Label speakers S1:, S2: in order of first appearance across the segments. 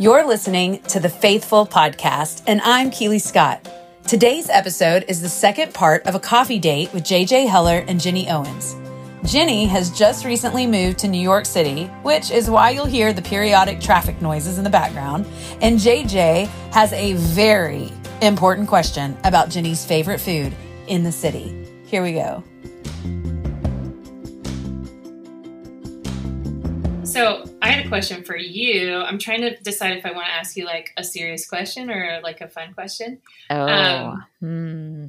S1: You're listening to the Faithful Podcast, and I'm Keely Scott. Today's episode is the second part of a coffee date with JJ Heller and Ginny Owens. Ginny has just recently moved to New York City, which is why you'll hear the periodic traffic noises in the background. And JJ has a very important question about Ginny's favorite food in the city. Here we go.
S2: So I had a question for you. I'm trying to decide if I want to ask you like a serious question or like a fun question.
S3: Oh. Um, hmm.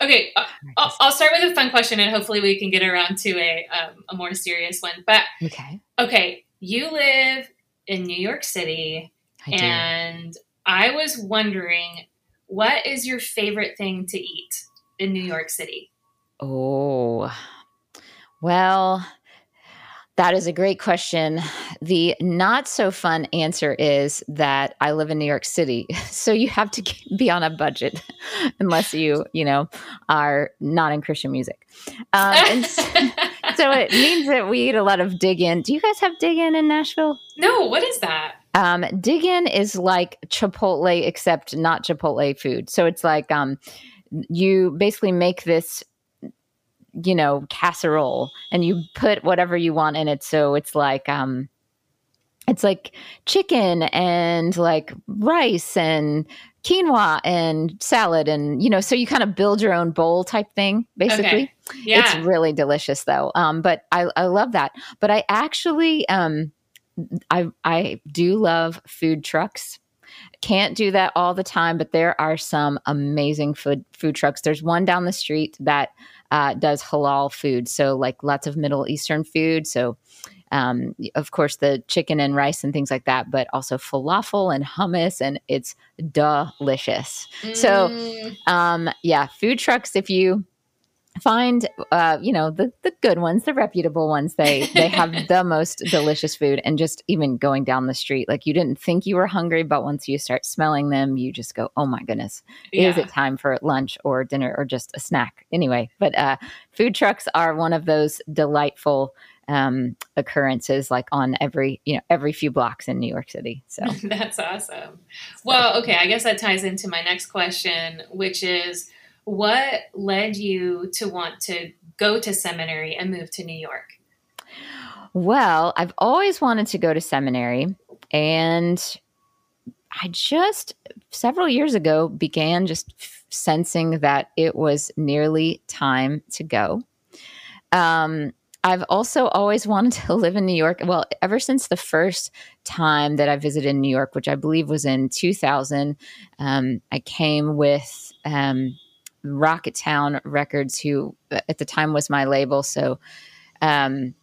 S2: Okay, uh, I'll, I'll, start with a fun question, and hopefully we can get around to a um, a more serious one. But
S3: okay,
S2: okay, you live in New York City, I and do. I was wondering, what is your favorite thing to eat in New York City?
S3: Oh, well, that is a great question. The not so fun answer is that I live in New York City. So you have to be on a budget unless you, you know, are not in Christian music. Um, so, so, it means that we eat a lot of Dig Inn. Do you guys have Dig Inn in Nashville?
S2: No, what is that?
S3: Um, Dig Inn is like Chipotle, except not Chipotle food. So it's like um, you basically make this you know, casserole and you put whatever you want in it. So it's like, um, it's like chicken and like rice and quinoa and salad and you know so you kind of build your own bowl type thing basically okay. yeah. it's really delicious though um, but I, I love that but i actually um, i i do love food trucks can't do that all the time but there are some amazing food food trucks there's one down the street that uh, does halal food. So, like lots of Middle Eastern food. So, um, of course, the chicken and rice and things like that, but also falafel and hummus, and it's delicious. Mm. So, um, yeah, food trucks, if you find uh, you know the the good ones the reputable ones. They they have the most delicious food. And just even going down the street like you didn't think you were hungry but once you start smelling them you just go oh my goodness yeah. is it time for lunch or dinner or just a snack? Anyway but uh, food trucks are one of those delightful um, occurrences like on every you know every few blocks in new york city. So.
S2: That's awesome. Well okay i guess that ties into my next question which is what led you to want to go to seminary and move to New York?
S3: Well, I've always wanted to go to seminary, and I just several years ago began just sensing that it was nearly time to go. Um, I've also always wanted to live in New York. Well, ever since the first time that I visited New York, which I believe was in 2000, um, I came with um, Rocketown Records, who uh, at the time was my label. So um,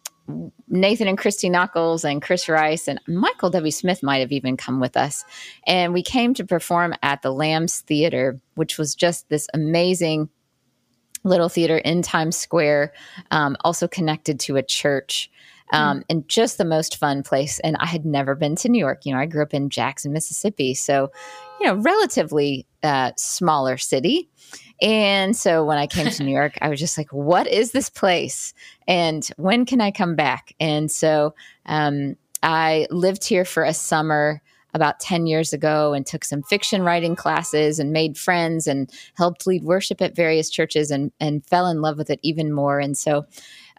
S3: Nathan and Christy Nockels and Chris Rice and Michael W. Smith might have even come with us. And we came to perform at the Lambs Theater, which was just this amazing little theater in Times Square, um, also connected to a church. Um, mm. And just the most fun place. And I had never been to New York. You know, I grew up in Jackson, Mississippi. So, you know, relatively uh, smaller city. And so when I came to New York, I was just like, what is this place? And when can I come back? And so um, I lived here for a summer about 10 years ago and took some fiction writing classes and made friends and helped lead worship at various churches and, and fell in love with it even more. And so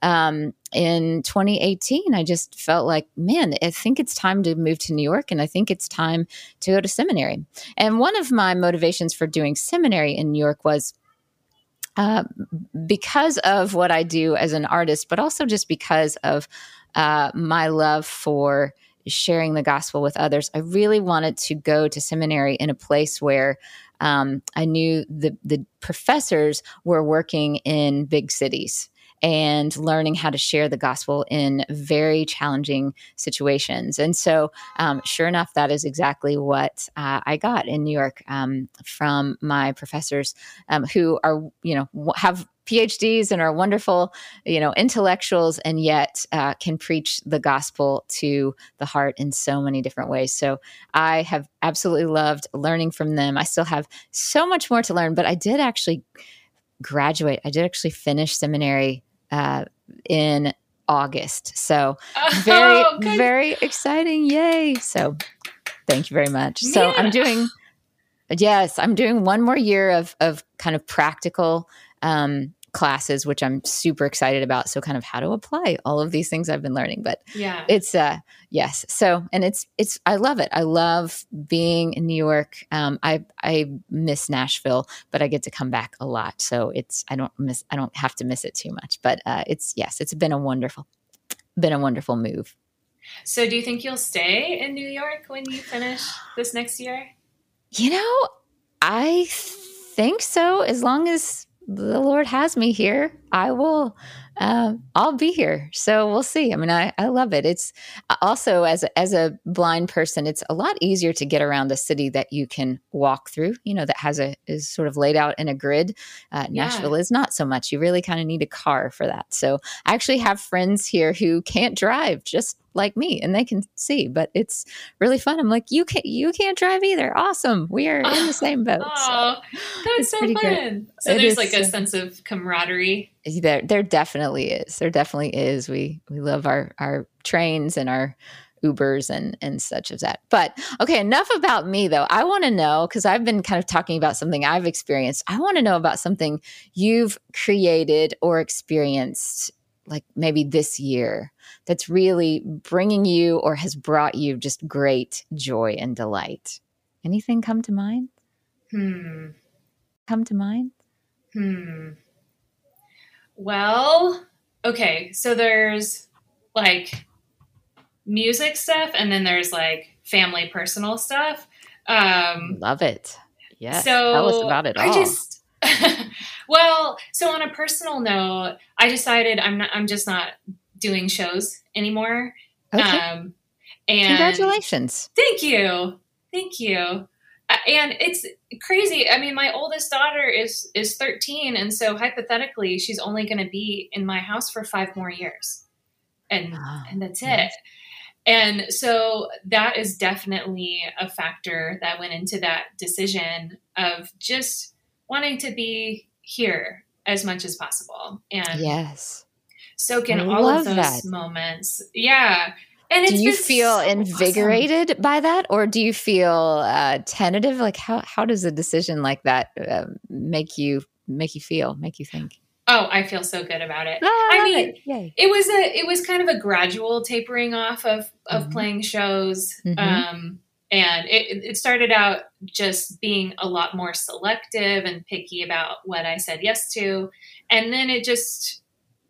S3: um, in 2018, I just felt like, man, I think it's time to move to New York and I think it's time to go to seminary. And one of my motivations for doing seminary in New York was uh, because of what I do as an artist, but also just because of uh, my love for sharing the gospel with others. I really wanted to go to seminary in a place where um, I knew the the professors were working in big cities and learning how to share the gospel in very challenging situations. And so, um, sure enough, that is exactly what uh, I got in New York um, from my professors um, who are, you know, have PhDs and are wonderful, you know, intellectuals, and yet uh, can preach the gospel to the heart in so many different ways. So I have absolutely loved learning from them. I still have so much more to learn, but I did actually graduate. I did actually finish seminary uh, in August. So very, oh, very exciting. Yay. So Thank you very much. So I'm doing, yes, I'm doing one more year of of kind of practical um, classes, which I'm super excited about. So kind of how to apply all of these things I've been learning. But
S2: yeah,
S3: it's uh yes. So and it's it's I love it. I love being in New York. Um, I I miss Nashville, but I get to come back a lot. So it's I don't miss I don't have to miss it too much. But uh, it's yes, it's been a wonderful been a wonderful move.
S2: So do you think you'll stay in New York when you finish this next year?
S3: You know, I think so as long as the Lord has me here, I will, uh, I'll be here. So we'll see. I mean, I, I love it. It's uh, also as a, as a blind person, it's a lot easier to get around a city that you can walk through. You know, that has a is sort of laid out in a grid. Uh, yeah. Nashville is not so much. You really kind of need a car for that. So I actually have friends here who can't drive, just like me and they can see but it's really fun. I'm like you can't you can't drive either. Awesome. We are in the same boat
S2: oh so that's so fun. So it there's like a sense of camaraderie?
S3: There there definitely is. There definitely is. We we love our our trains and our ubers and and such as that. But okay enough about me though. I want to know because i've been kind of talking about something i've experienced. I want to know about something you've created or experienced like maybe this year that's really bringing you or has brought you just great joy and delight? Anything come to mind?
S2: Hmm.
S3: Come to mind?
S2: Hmm. Well, okay. So there's like music stuff and then there's like family personal stuff. Um
S3: Love it. Yeah. So tell us about it all.
S2: I just well, so on a personal note, I decided I'm not I'm just not doing shows anymore.
S3: Okay. Um, and congratulations.
S2: Thank you. Thank you. Uh, and it's crazy. I mean, my oldest daughter is is 13 and so hypothetically she's only going to be in my house for 5 more years. And oh, and that's it. And so that is definitely a factor that went into that decision of just wanting to be here as much as possible. And
S3: yes,
S2: soak in I all of those that. moments. Yeah.
S3: And do you feel so invigorated awesome. by that, or do you feel uh, tentative? Like how how does a decision like that uh, make you make you feel, make you think?
S2: Oh, I feel so good about it. Oh, I, I mean, it. it. was a it was kind of a gradual tapering off of of mm-hmm. playing shows. Mm-hmm. Um, and it, it started out just being a lot more selective and picky about what I said yes to. And then it just,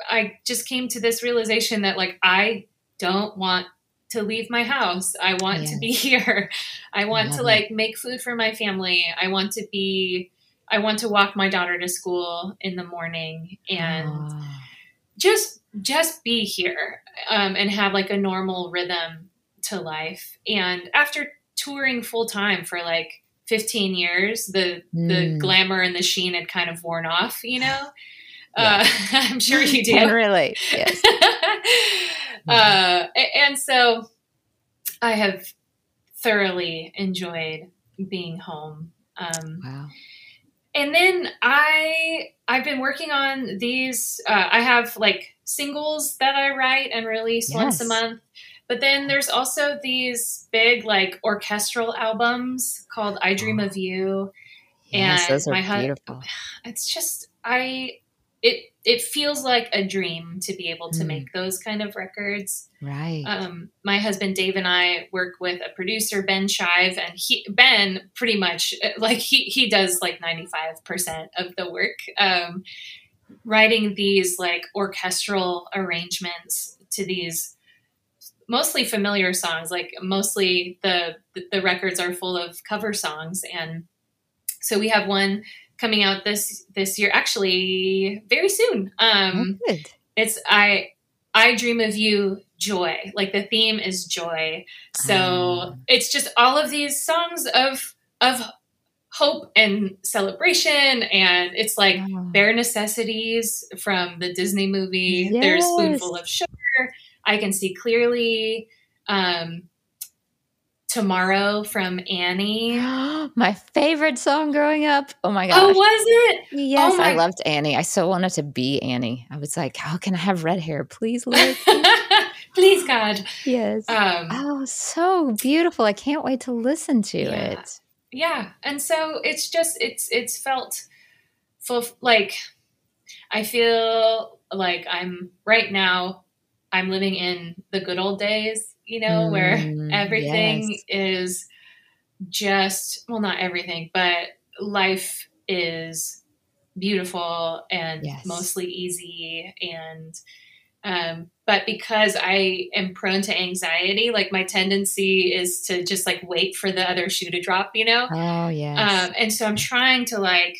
S2: I just came to this realization that like, I don't want to leave my house. I want yes. to be here. I want I to like it. make food for my family. I want to be, I want to walk my daughter to school in the morning and oh. just, just be here um, and have like a normal rhythm to life. And after touring full time for like 15 years, the mm. the glamour and the sheen had kind of worn off, you know. Yeah. Uh, I'm sure you do.
S3: Can relate. Yes.
S2: uh, and so I have thoroughly enjoyed being home. Um, wow. And then I I've been working on these. Uh, I have like singles that I write and release yes. once a month. But then there's also these big like orchestral albums called I Dream of You.
S3: Yes, and those are my beautiful.
S2: It's just I it it feels like a dream to be able to mm. make those kind of records.
S3: Right.
S2: Um, my husband Dave and I work with a producer Ben Shive, and he Ben pretty much like he he does like ninety five percent of the work. Um, writing these like orchestral arrangements to these mostly familiar songs. Like mostly the the records are full of cover songs, and so we have one coming out this this year, actually very soon. Um, oh, it's I I dream of you, joy. Like the theme is joy. So um. it's just all of these songs of of hope and celebration and it's like oh. bare necessities from the disney movie yes. there's spoonful of sugar I can see clearly. Um, Tomorrow from Annie.
S3: my favorite song growing up. Oh my gosh.
S2: Oh, was it?
S3: Yes, oh I loved Annie. I so wanted to be Annie. I was like, how can I have red hair? Please, Liz.
S2: please god
S3: yes um, oh so beautiful i can't wait to listen to
S2: yeah.
S3: it
S2: yeah and so it's just it's it's felt full like i feel like i'm right now i'm living in the good old days you know mm, where everything yes. is just well not everything but life is beautiful and yes. mostly easy and um, but because I am prone to anxiety, like my tendency is to just like wait for the other shoe to drop, you know?
S3: Oh, yes.
S2: Um, and so I'm trying to like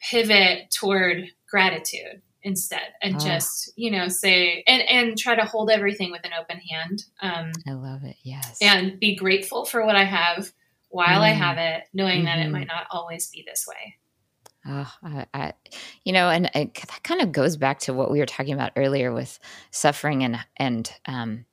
S2: pivot toward gratitude instead and oh. just, you know, say, and, and try to hold everything with an open hand. Um,
S3: I love it. Yes.
S2: And be grateful for what I have while mm. I have it, knowing mm-hmm. that it mm-hmm. might not always be this way.
S3: Oh, I, I, you know, and it, that kind of goes back to what we were talking about earlier with suffering and and um,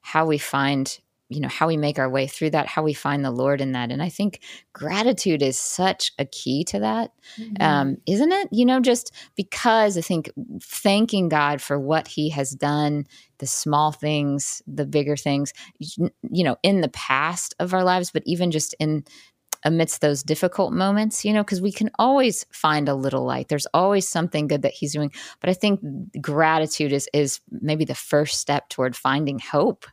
S3: how we find, you know, how we make our way through that, how we find the Lord in that. And I think gratitude is such a key to that, mm-hmm. um, not it? You know, just because I think thanking God for what He has done, the small things, the bigger things, you know, in the past of our lives, but even just in amidst those difficult moments, you know, because we can always find a little light. There's always something good that he's doing. But I think gratitude is is maybe the first step toward finding hope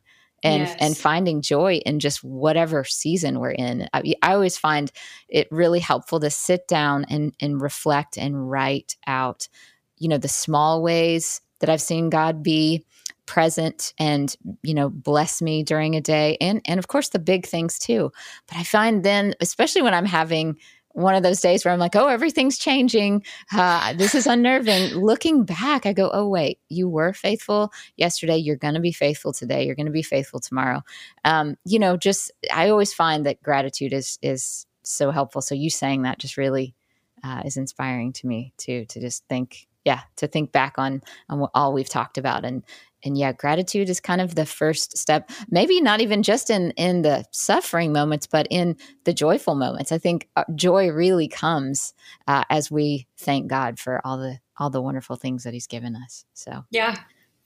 S3: and yes. and finding joy in just whatever season we're in. I, I always find it really helpful to sit down and and reflect and write out, you know, the small ways that I've seen God be present and you know bless me during a day and and of course the big things too but i find then especially when i'm having one of those days where i'm like oh everything's changing. Uh, this is unnerving. Looking back i go oh wait you were faithful yesterday. You're going to be faithful today. You're going to be faithful tomorrow. Um, you know just i always find that gratitude is is so helpful. So you saying that just really uh, is inspiring to me to to just think yeah to think back on on what all we've talked about. And and yeah gratitude is kind of the first step maybe not even just in in the suffering moments but in the joyful moments. I think uh, joy really comes uh, as we thank god for all the all the wonderful things that he's given us. So
S2: yeah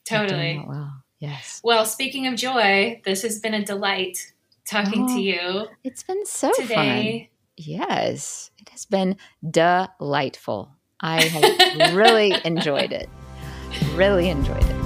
S2: totally.
S3: well. Yes.
S2: Well speaking of joy this has been a delight talking oh, to you
S3: it's been so today. fun yes it has been delightful i have really enjoyed it. Really enjoyed it